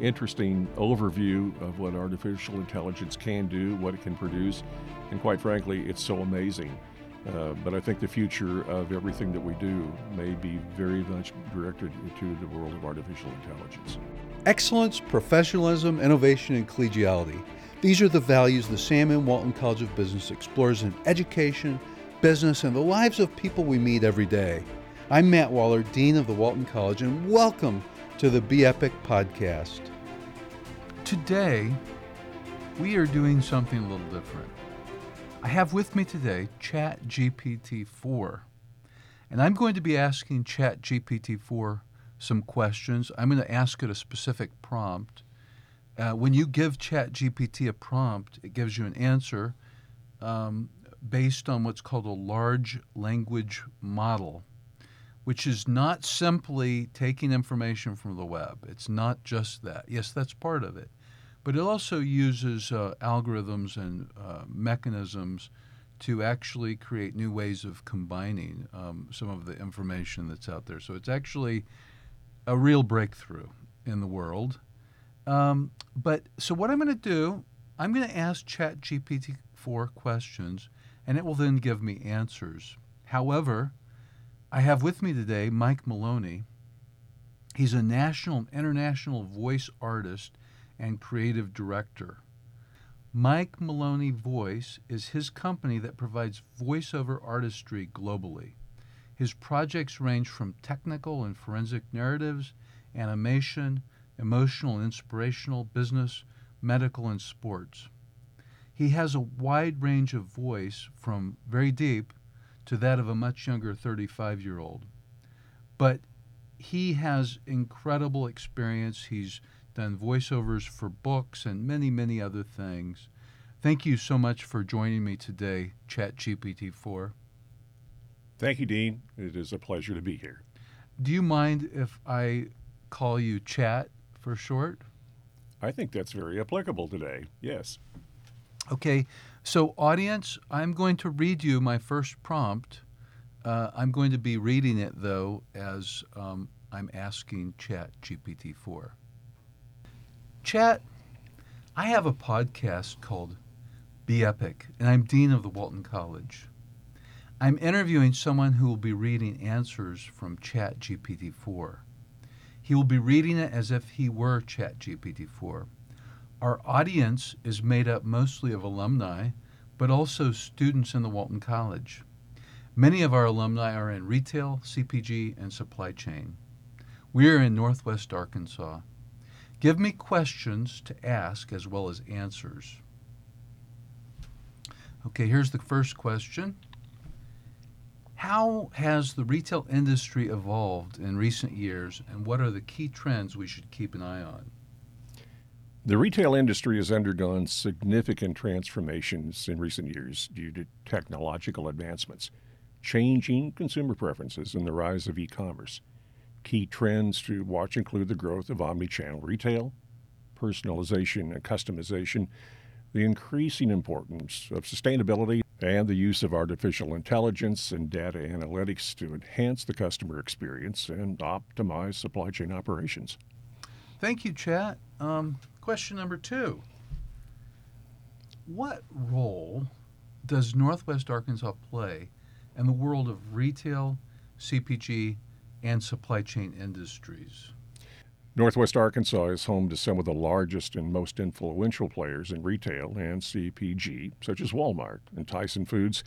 interesting overview of what artificial intelligence can do, what it can produce, and quite frankly, it's so amazing. Uh, but I think the future of everything that we do may be very much directed into the world of artificial intelligence. Excellence, professionalism, innovation, and collegiality. These are the values the Sam M. Walton College of Business explores in education, business, and the lives of people we meet every day. I'm Matt Waller, Dean of the Walton College, and welcome to the Be Epic podcast. Today, we are doing something a little different. I have with me today ChatGPT 4, and I'm going to be asking ChatGPT 4 some questions. I'm going to ask it a specific prompt. Uh, when you give ChatGPT a prompt, it gives you an answer um, based on what's called a large language model which is not simply taking information from the web. It's not just that. Yes, that's part of it. But it also uses uh, algorithms and uh, mechanisms to actually create new ways of combining um, some of the information that's out there. So it's actually a real breakthrough in the world. Um, but so what I'm going to do, I'm going to ask ChatGPT 4 questions, and it will then give me answers. However, I have with me today Mike Maloney. He's a national and international voice artist and creative director. Mike Maloney Voice is his company that provides voiceover artistry globally. His projects range from technical and forensic narratives, animation, emotional and inspirational, business, medical, and sports. He has a wide range of voice from very deep to that of a much younger 35 year old. But he has incredible experience. He's done voiceovers for books and many, many other things. Thank you so much for joining me today, ChatGPT 4. Thank you, Dean. It is a pleasure to be here. Do you mind if I call you Chat for short? I think that's very applicable today. Yes. Okay, so audience, I'm going to read you my first prompt. Uh, I'm going to be reading it though as um, I'm asking Chat GPT 4. Chat, I have a podcast called Be Epic, and I'm Dean of the Walton College. I'm interviewing someone who will be reading answers from Chat GPT 4. He will be reading it as if he were Chat GPT 4. Our audience is made up mostly of alumni, but also students in the Walton College. Many of our alumni are in retail, CPG, and supply chain. We are in Northwest Arkansas. Give me questions to ask as well as answers. Okay, here's the first question How has the retail industry evolved in recent years, and what are the key trends we should keep an eye on? The retail industry has undergone significant transformations in recent years due to technological advancements, changing consumer preferences, and the rise of e commerce. Key trends to watch include the growth of omnichannel retail, personalization and customization, the increasing importance of sustainability, and the use of artificial intelligence and data analytics to enhance the customer experience and optimize supply chain operations. Thank you, Chat. Um, Question number two What role does Northwest Arkansas play in the world of retail, CPG, and supply chain industries? Northwest Arkansas is home to some of the largest and most influential players in retail and CPG, such as Walmart and Tyson Foods,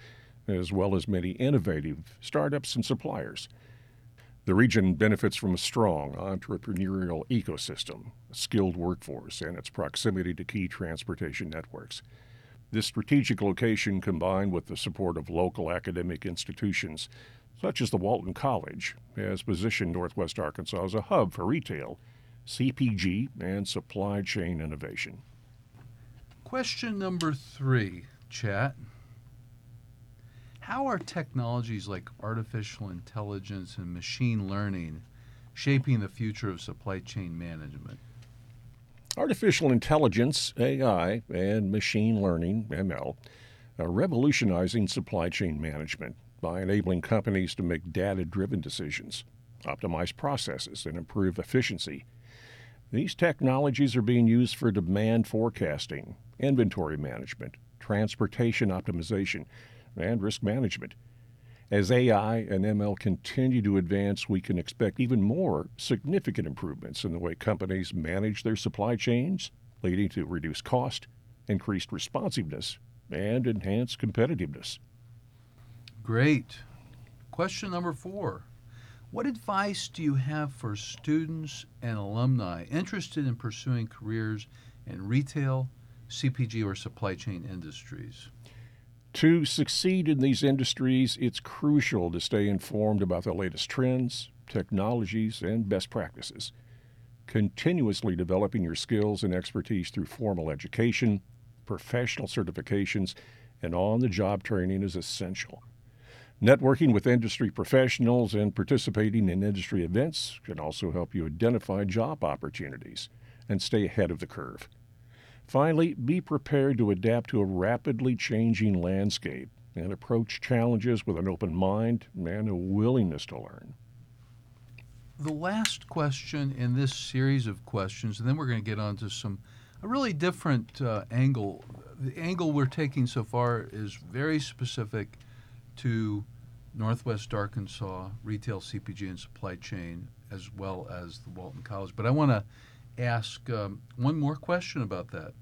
as well as many innovative startups and suppliers. The region benefits from a strong entrepreneurial ecosystem, a skilled workforce, and its proximity to key transportation networks. This strategic location, combined with the support of local academic institutions, such as the Walton College, has positioned Northwest Arkansas as a hub for retail, CPG, and supply chain innovation. Question number three, chat. How are technologies like artificial intelligence and machine learning shaping the future of supply chain management? Artificial intelligence, AI, and machine learning, ML, are revolutionizing supply chain management by enabling companies to make data driven decisions, optimize processes, and improve efficiency. These technologies are being used for demand forecasting, inventory management, transportation optimization, and risk management. As AI and ML continue to advance, we can expect even more significant improvements in the way companies manage their supply chains, leading to reduced cost, increased responsiveness, and enhanced competitiveness. Great. Question number four What advice do you have for students and alumni interested in pursuing careers in retail, CPG, or supply chain industries? To succeed in these industries, it's crucial to stay informed about the latest trends, technologies, and best practices. Continuously developing your skills and expertise through formal education, professional certifications, and on the job training is essential. Networking with industry professionals and participating in industry events can also help you identify job opportunities and stay ahead of the curve. Finally, be prepared to adapt to a rapidly changing landscape and approach challenges with an open mind and a willingness to learn. The last question in this series of questions, and then we're going to get on to some a really different uh, angle. The angle we're taking so far is very specific to Northwest Arkansas retail CPG and supply chain, as well as the Walton College. But I want to ask um, one more question about that.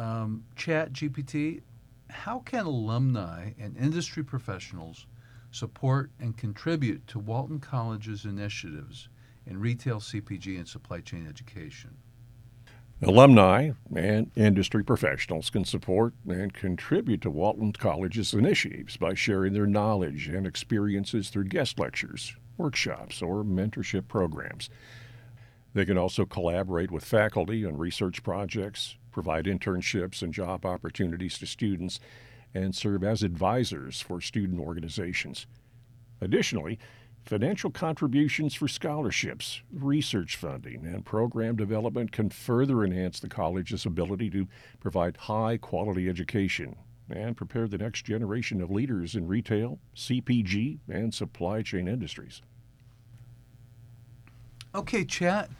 Um, Chat GPT, how can alumni and industry professionals support and contribute to Walton College's initiatives in retail, CPG, and supply chain education? Alumni and industry professionals can support and contribute to Walton College's initiatives by sharing their knowledge and experiences through guest lectures, workshops, or mentorship programs. They can also collaborate with faculty on research projects, provide internships and job opportunities to students, and serve as advisors for student organizations. Additionally, financial contributions for scholarships, research funding, and program development can further enhance the college's ability to provide high quality education and prepare the next generation of leaders in retail, CPG, and supply chain industries. Okay, chat.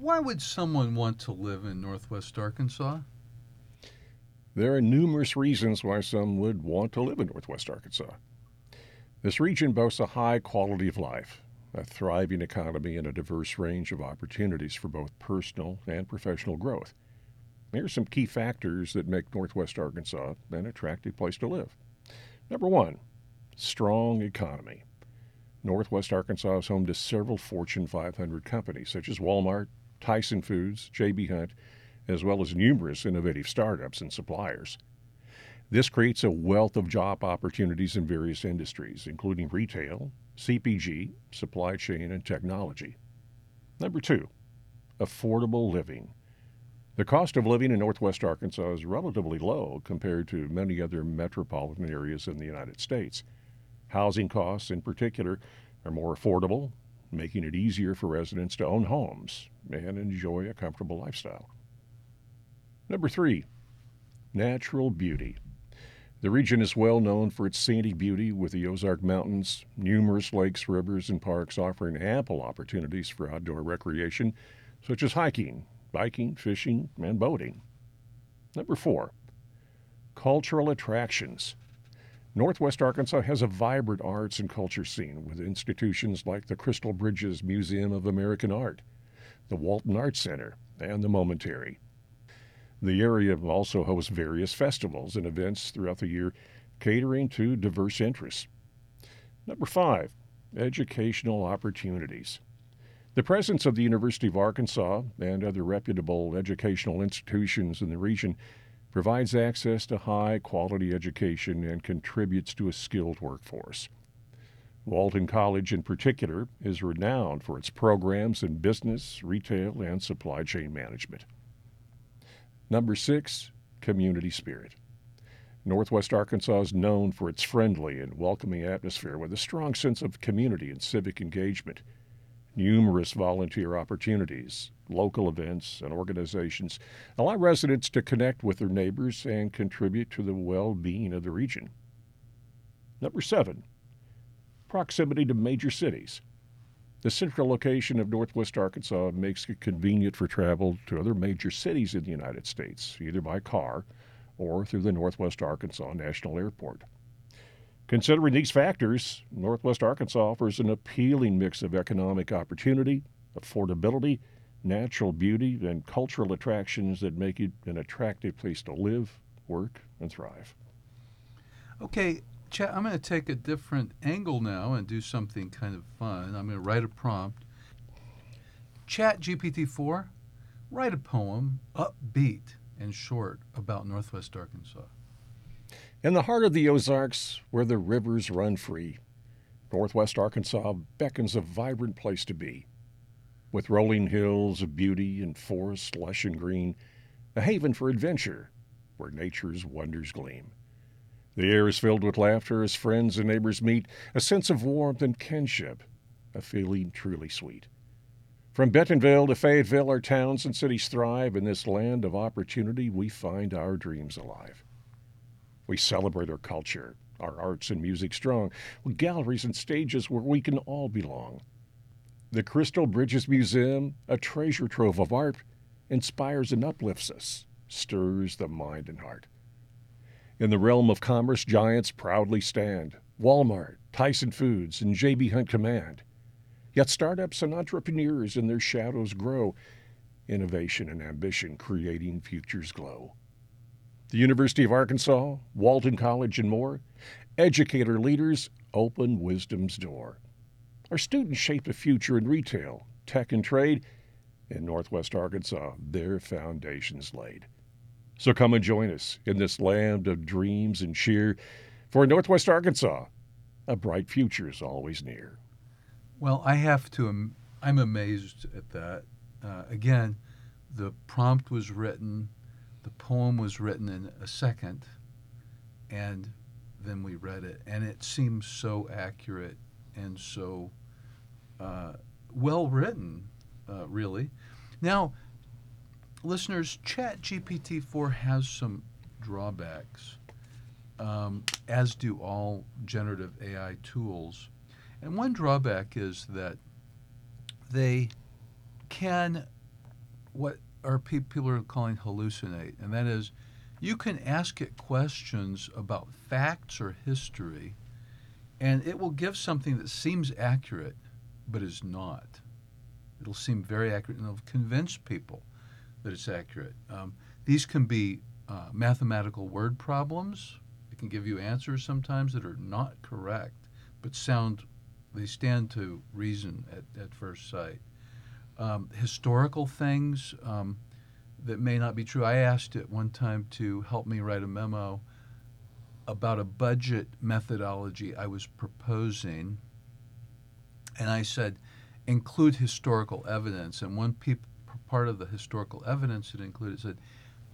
Why would someone want to live in Northwest Arkansas? There are numerous reasons why some would want to live in Northwest Arkansas. This region boasts a high quality of life, a thriving economy, and a diverse range of opportunities for both personal and professional growth. Here are some key factors that make Northwest Arkansas an attractive place to live. Number one, strong economy. Northwest Arkansas is home to several Fortune 500 companies such as Walmart, Tyson Foods, J.B. Hunt, as well as numerous innovative startups and suppliers. This creates a wealth of job opportunities in various industries, including retail, CPG, supply chain, and technology. Number two, affordable living. The cost of living in Northwest Arkansas is relatively low compared to many other metropolitan areas in the United States. Housing costs, in particular, are more affordable making it easier for residents to own homes and enjoy a comfortable lifestyle. Number three, natural beauty. The region is well known for its scenic beauty, with the Ozark Mountains, numerous lakes, rivers, and parks offering ample opportunities for outdoor recreation, such as hiking, biking, fishing, and boating. Number four, cultural attractions. Northwest Arkansas has a vibrant arts and culture scene with institutions like the Crystal Bridges Museum of American Art, the Walton Arts Center, and the Momentary. The area also hosts various festivals and events throughout the year catering to diverse interests. Number five, educational opportunities. The presence of the University of Arkansas and other reputable educational institutions in the region provides access to high quality education, and contributes to a skilled workforce. Walton College, in particular, is renowned for its programs in business, retail, and supply chain management. Number six, community spirit. Northwest Arkansas is known for its friendly and welcoming atmosphere with a strong sense of community and civic engagement. Numerous volunteer opportunities, local events, and organizations allow residents to connect with their neighbors and contribute to the well being of the region. Number seven, proximity to major cities. The central location of northwest Arkansas makes it convenient for travel to other major cities in the United States, either by car or through the Northwest Arkansas National Airport. Considering these factors, Northwest Arkansas offers an appealing mix of economic opportunity, affordability, natural beauty, and cultural attractions that make it an attractive place to live, work, and thrive. Okay, Chat, I'm going to take a different angle now and do something kind of fun. I'm going to write a prompt. Chat GPT-4, write a poem, upbeat and short, about Northwest Arkansas. In the heart of the Ozarks, where the rivers run free, Northwest Arkansas beckons a vibrant place to be. With rolling hills of beauty and forests lush and green, a haven for adventure, where nature's wonders gleam. The air is filled with laughter as friends and neighbors meet, a sense of warmth and kinship, a feeling truly sweet. From Bentonville to Fayetteville, our towns and cities thrive. In this land of opportunity, we find our dreams alive. We celebrate our culture, our arts and music strong, with galleries and stages where we can all belong. The Crystal Bridges Museum, a treasure trove of art, inspires and uplifts us, stirs the mind and heart. In the realm of commerce, giants proudly stand Walmart, Tyson Foods, and JB Hunt Command. Yet startups and entrepreneurs in their shadows grow, innovation and ambition creating futures glow the University of Arkansas, Walton College, and more, educator leaders open wisdom's door. Our students shape the future in retail, tech, and trade. In Northwest Arkansas, their foundations laid. So come and join us in this land of dreams and cheer. For Northwest Arkansas, a bright future is always near. Well, I have to, I'm amazed at that. Uh, again, the prompt was written the poem was written in a second, and then we read it, and it seems so accurate and so uh, well written, uh, really. Now, listeners, Chat GPT 4 has some drawbacks, um, as do all generative AI tools. And one drawback is that they can, what or pe- people are calling hallucinate, and that is you can ask it questions about facts or history, and it will give something that seems accurate but is not. It'll seem very accurate and it'll convince people that it's accurate. Um, these can be uh, mathematical word problems. It can give you answers sometimes that are not correct but sound, they stand to reason at, at first sight um, historical things um, that may not be true. I asked it one time to help me write a memo about a budget methodology I was proposing, and I said, include historical evidence. And one part of the historical evidence it included said,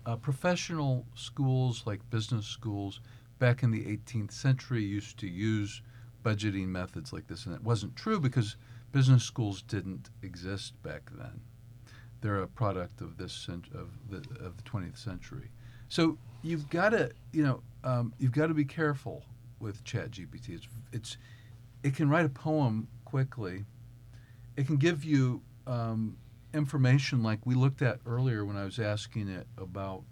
uh, professional schools like business schools back in the 18th century used to use budgeting methods like this, and it wasn't true because business schools didn't exist back then. They're a product of this of the of the 20th century. So you've got to you know um, you've got to be careful with ChatGPT. It's it's it can write a poem quickly. It can give you um, information like we looked at earlier when I was asking it about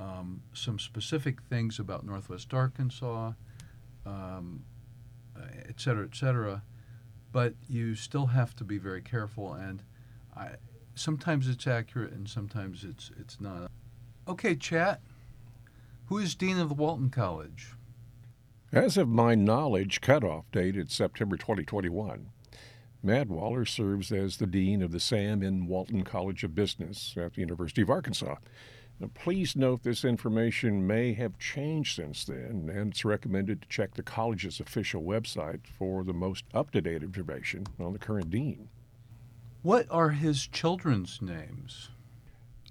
um, some specific things about Northwest Arkansas, um, et cetera, et cetera but you still have to be very careful. And I, sometimes it's accurate, and sometimes it's it's not. Okay, chat. Who is dean of the Walton College? As of my knowledge, cutoff date is September 2021. Matt Waller serves as the dean of the Sam M. Walton College of Business at the University of Arkansas. Now, please note this information may have changed since then, and it's recommended to check the college's official website for the most up to date information on the current dean. What are his children's names?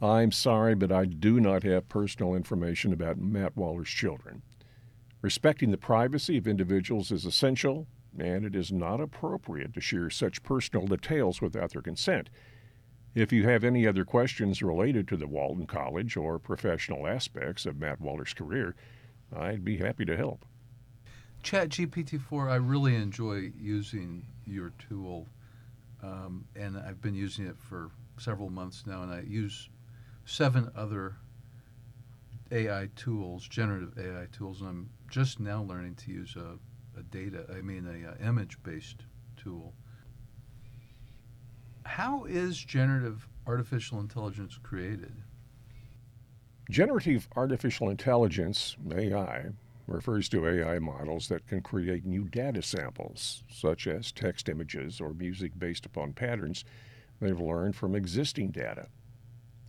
I'm sorry, but I do not have personal information about Matt Waller's children. Respecting the privacy of individuals is essential, and it is not appropriate to share such personal details without their consent. If you have any other questions related to the Walton College or professional aspects of Matt Waller's career, I'd be happy to help. ChatGPT 4, I really enjoy using your tool. um, and I've been using it for several months now, and I use seven other AI tools, generative AI tools, and I'm just now learning to use a, a data, I mean, a, uh image-based tool. How is generative artificial intelligence created? Generative artificial intelligence, AI, refers to AI models that can create new data samples, such as text images or music based upon patterns they've learned from existing data.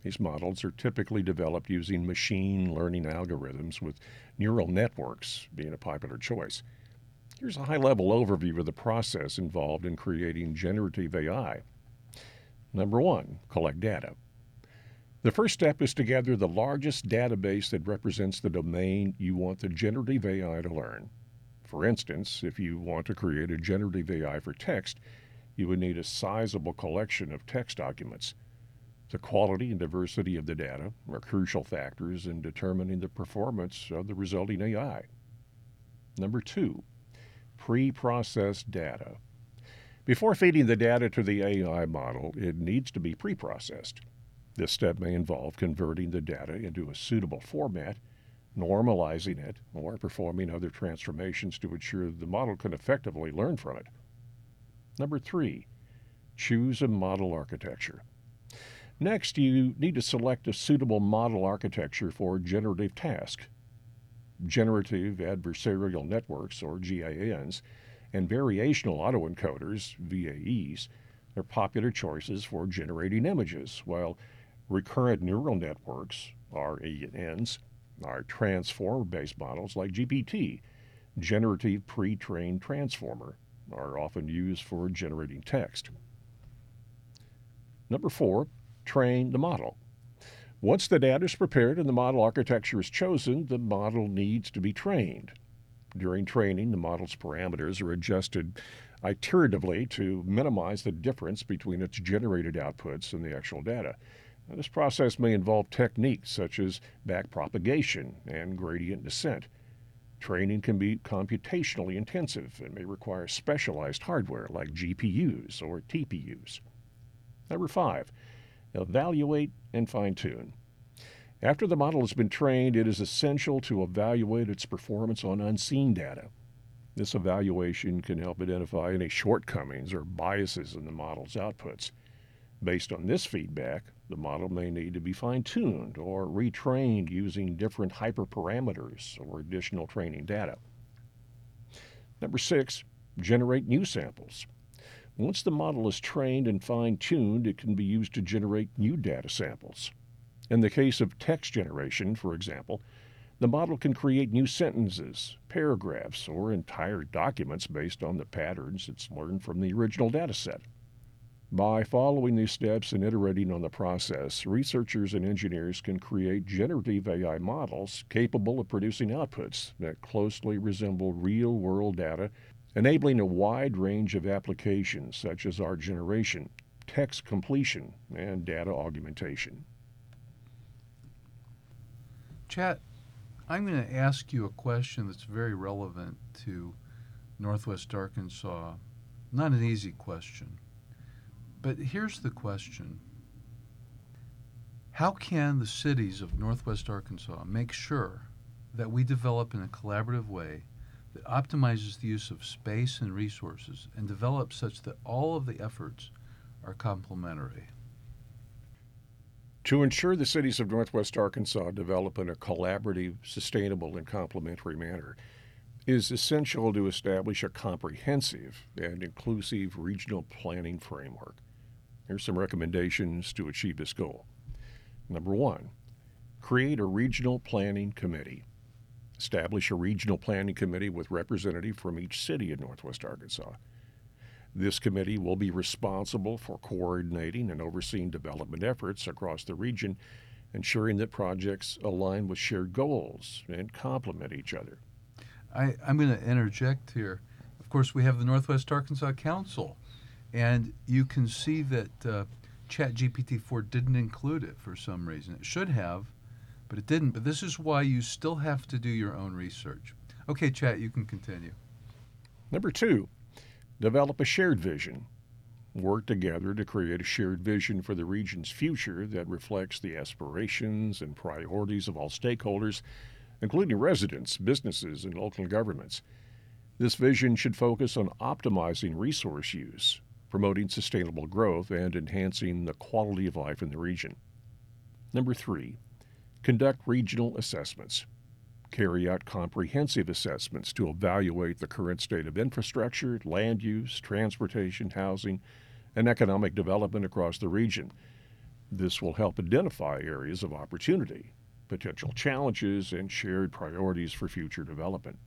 These models are typically developed using machine learning algorithms, with neural networks being a popular choice. Here's a high level overview of the process involved in creating generative AI. Number one, collect data. The first step is to gather the largest database that represents the domain you want the generative AI to learn. For instance, if you want to create a generative AI for text, you would need a sizable collection of text documents. The quality and diversity of the data are crucial factors in determining the performance of the resulting AI. Number two, pre processed data. Before feeding the data to the AI model, it needs to be pre processed. This step may involve converting the data into a suitable format, normalizing it, or performing other transformations to ensure the model can effectively learn from it. Number three, choose a model architecture. Next, you need to select a suitable model architecture for generative task. Generative adversarial networks, or GANs, and variational autoencoders, VAEs, are popular choices for generating images, while Recurrent neural networks, RNNs, are transformer based models like GPT. Generative pre trained transformer are often used for generating text. Number four, train the model. Once the data is prepared and the model architecture is chosen, the model needs to be trained. During training, the model's parameters are adjusted iteratively to minimize the difference between its generated outputs and the actual data. Now, this process may involve techniques such as backpropagation and gradient descent. Training can be computationally intensive and may require specialized hardware like GPUs or TPUs. Number five, evaluate and fine tune. After the model has been trained, it is essential to evaluate its performance on unseen data. This evaluation can help identify any shortcomings or biases in the model's outputs. Based on this feedback, the model may need to be fine tuned or retrained using different hyperparameters or additional training data. Number six, generate new samples. Once the model is trained and fine tuned, it can be used to generate new data samples. In the case of text generation, for example, the model can create new sentences, paragraphs, or entire documents based on the patterns it's learned from the original dataset. By following these steps and iterating on the process, researchers and engineers can create generative AI models capable of producing outputs that closely resemble real world data, enabling a wide range of applications such as art generation, text completion, and data augmentation. Chat, I'm going to ask you a question that's very relevant to Northwest Arkansas. Not an easy question. But here's the question How can the cities of Northwest Arkansas make sure that we develop in a collaborative way that optimizes the use of space and resources and develops such that all of the efforts are complementary? To ensure the cities of Northwest Arkansas develop in a collaborative, sustainable, and complementary manner, is essential to establish a comprehensive and inclusive regional planning framework. Here's some recommendations to achieve this goal. Number one, create a regional planning committee. Establish a regional planning committee with representative from each city in Northwest Arkansas. This committee will be responsible for coordinating and overseeing development efforts across the region, ensuring that projects align with shared goals and complement each other. I, am going to interject here. Of course, we have the Northwest Arkansas Council, and you can see that uh, ChatGPT 4 didn't include it for some reason. It should have, but it didn't. But this is why you still have to do your own research. Okay, Chat, you can continue. Number two, develop a shared vision. work together to create a shared vision for the region's future that reflects the aspirations and priorities of all stakeholders, including residents, businesses, and local governments. This vision should focus on optimizing resource use, promoting sustainable growth, and enhancing the quality of life in the region. Number three, conduct regional assessments. Carry out comprehensive assessments to evaluate the current state of infrastructure, land use, transportation, housing, and economic development across the region. This will help identify areas of opportunity, potential challenges, and shared priorities for future development.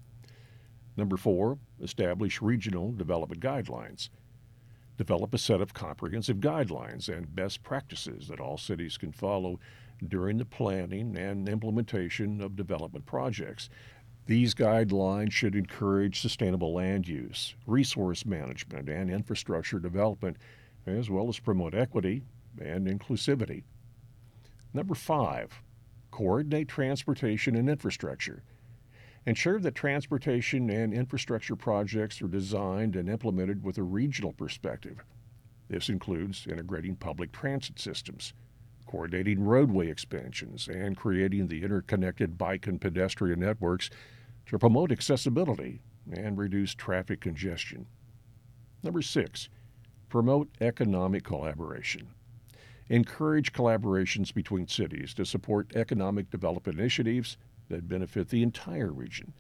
Number four, establish regional development guidelines. Develop a set of comprehensive guidelines and best practices that all cities can follow during the planning and implementation of development projects. These guidelines should encourage sustainable land use, resource management, and infrastructure development, as well as promote equity and inclusivity. Number five, coordinate transportation and infrastructure. Ensure that transportation and infrastructure projects are designed and implemented with a regional perspective. This includes integrating public transit systems, coordinating roadway expansions, and creating the interconnected bike and pedestrian networks to promote accessibility and reduce traffic congestion. Number six, promote economic collaboration. Encourage collaborations between cities to support economic development initiatives that benefit the entire region.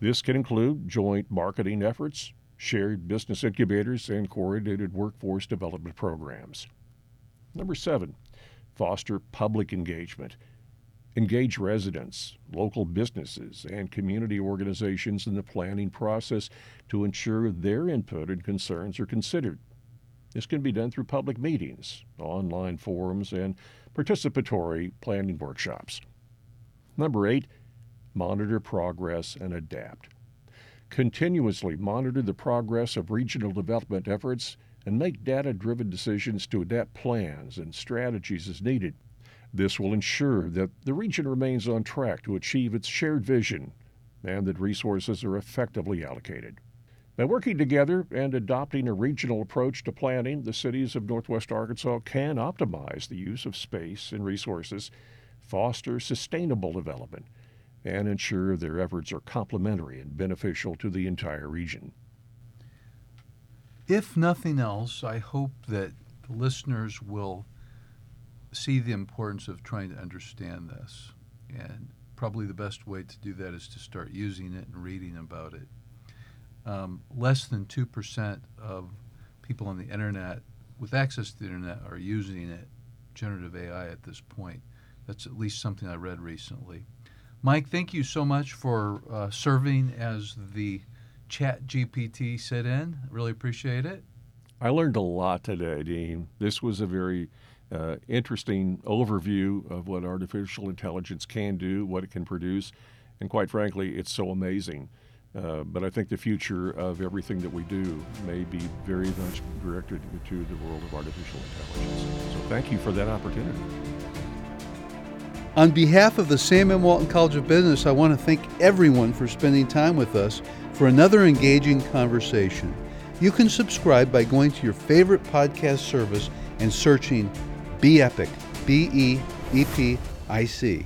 This can include joint marketing efforts, shared business incubators, and coordinated workforce development programs. Number seven, foster public engagement. Engage residents, local businesses, and community organizations in the planning process to ensure their input and concerns are considered. This can be done through public meetings, online forums, and participatory planning workshops. Number eight, monitor progress and adapt. Continuously monitor the progress of regional development efforts and make data driven decisions to adapt plans and strategies as needed. This will ensure that the region remains on track to achieve its shared vision and that resources are effectively allocated. By working together and adopting a regional approach to planning, the cities of Northwest Arkansas can optimize the use of space and resources, foster sustainable development, and ensure their efforts are complementary and beneficial to the entire region. If nothing else, I hope that the listeners will see the importance of trying to understand this. And probably the best way to do that is to start using it and reading about it. Um, less than 2% of people on the internet with access to the internet are using it, generative AI, at this point. That's at least something I read recently. Mike, thank you so much for uh, serving as the Chat GPT sit in. Really appreciate it. I learned a lot today, Dean. This was a very uh, interesting overview of what artificial intelligence can do, what it can produce, and quite frankly, it's so amazing. Uh, but I think the future of everything that we do may be very much directed to the world of artificial intelligence. So thank you for that opportunity. On behalf of the Sam M. Walton College of Business, I want to thank everyone for spending time with us for another engaging conversation. You can subscribe by going to your favorite podcast service and searching Be Epic, B E E P I C.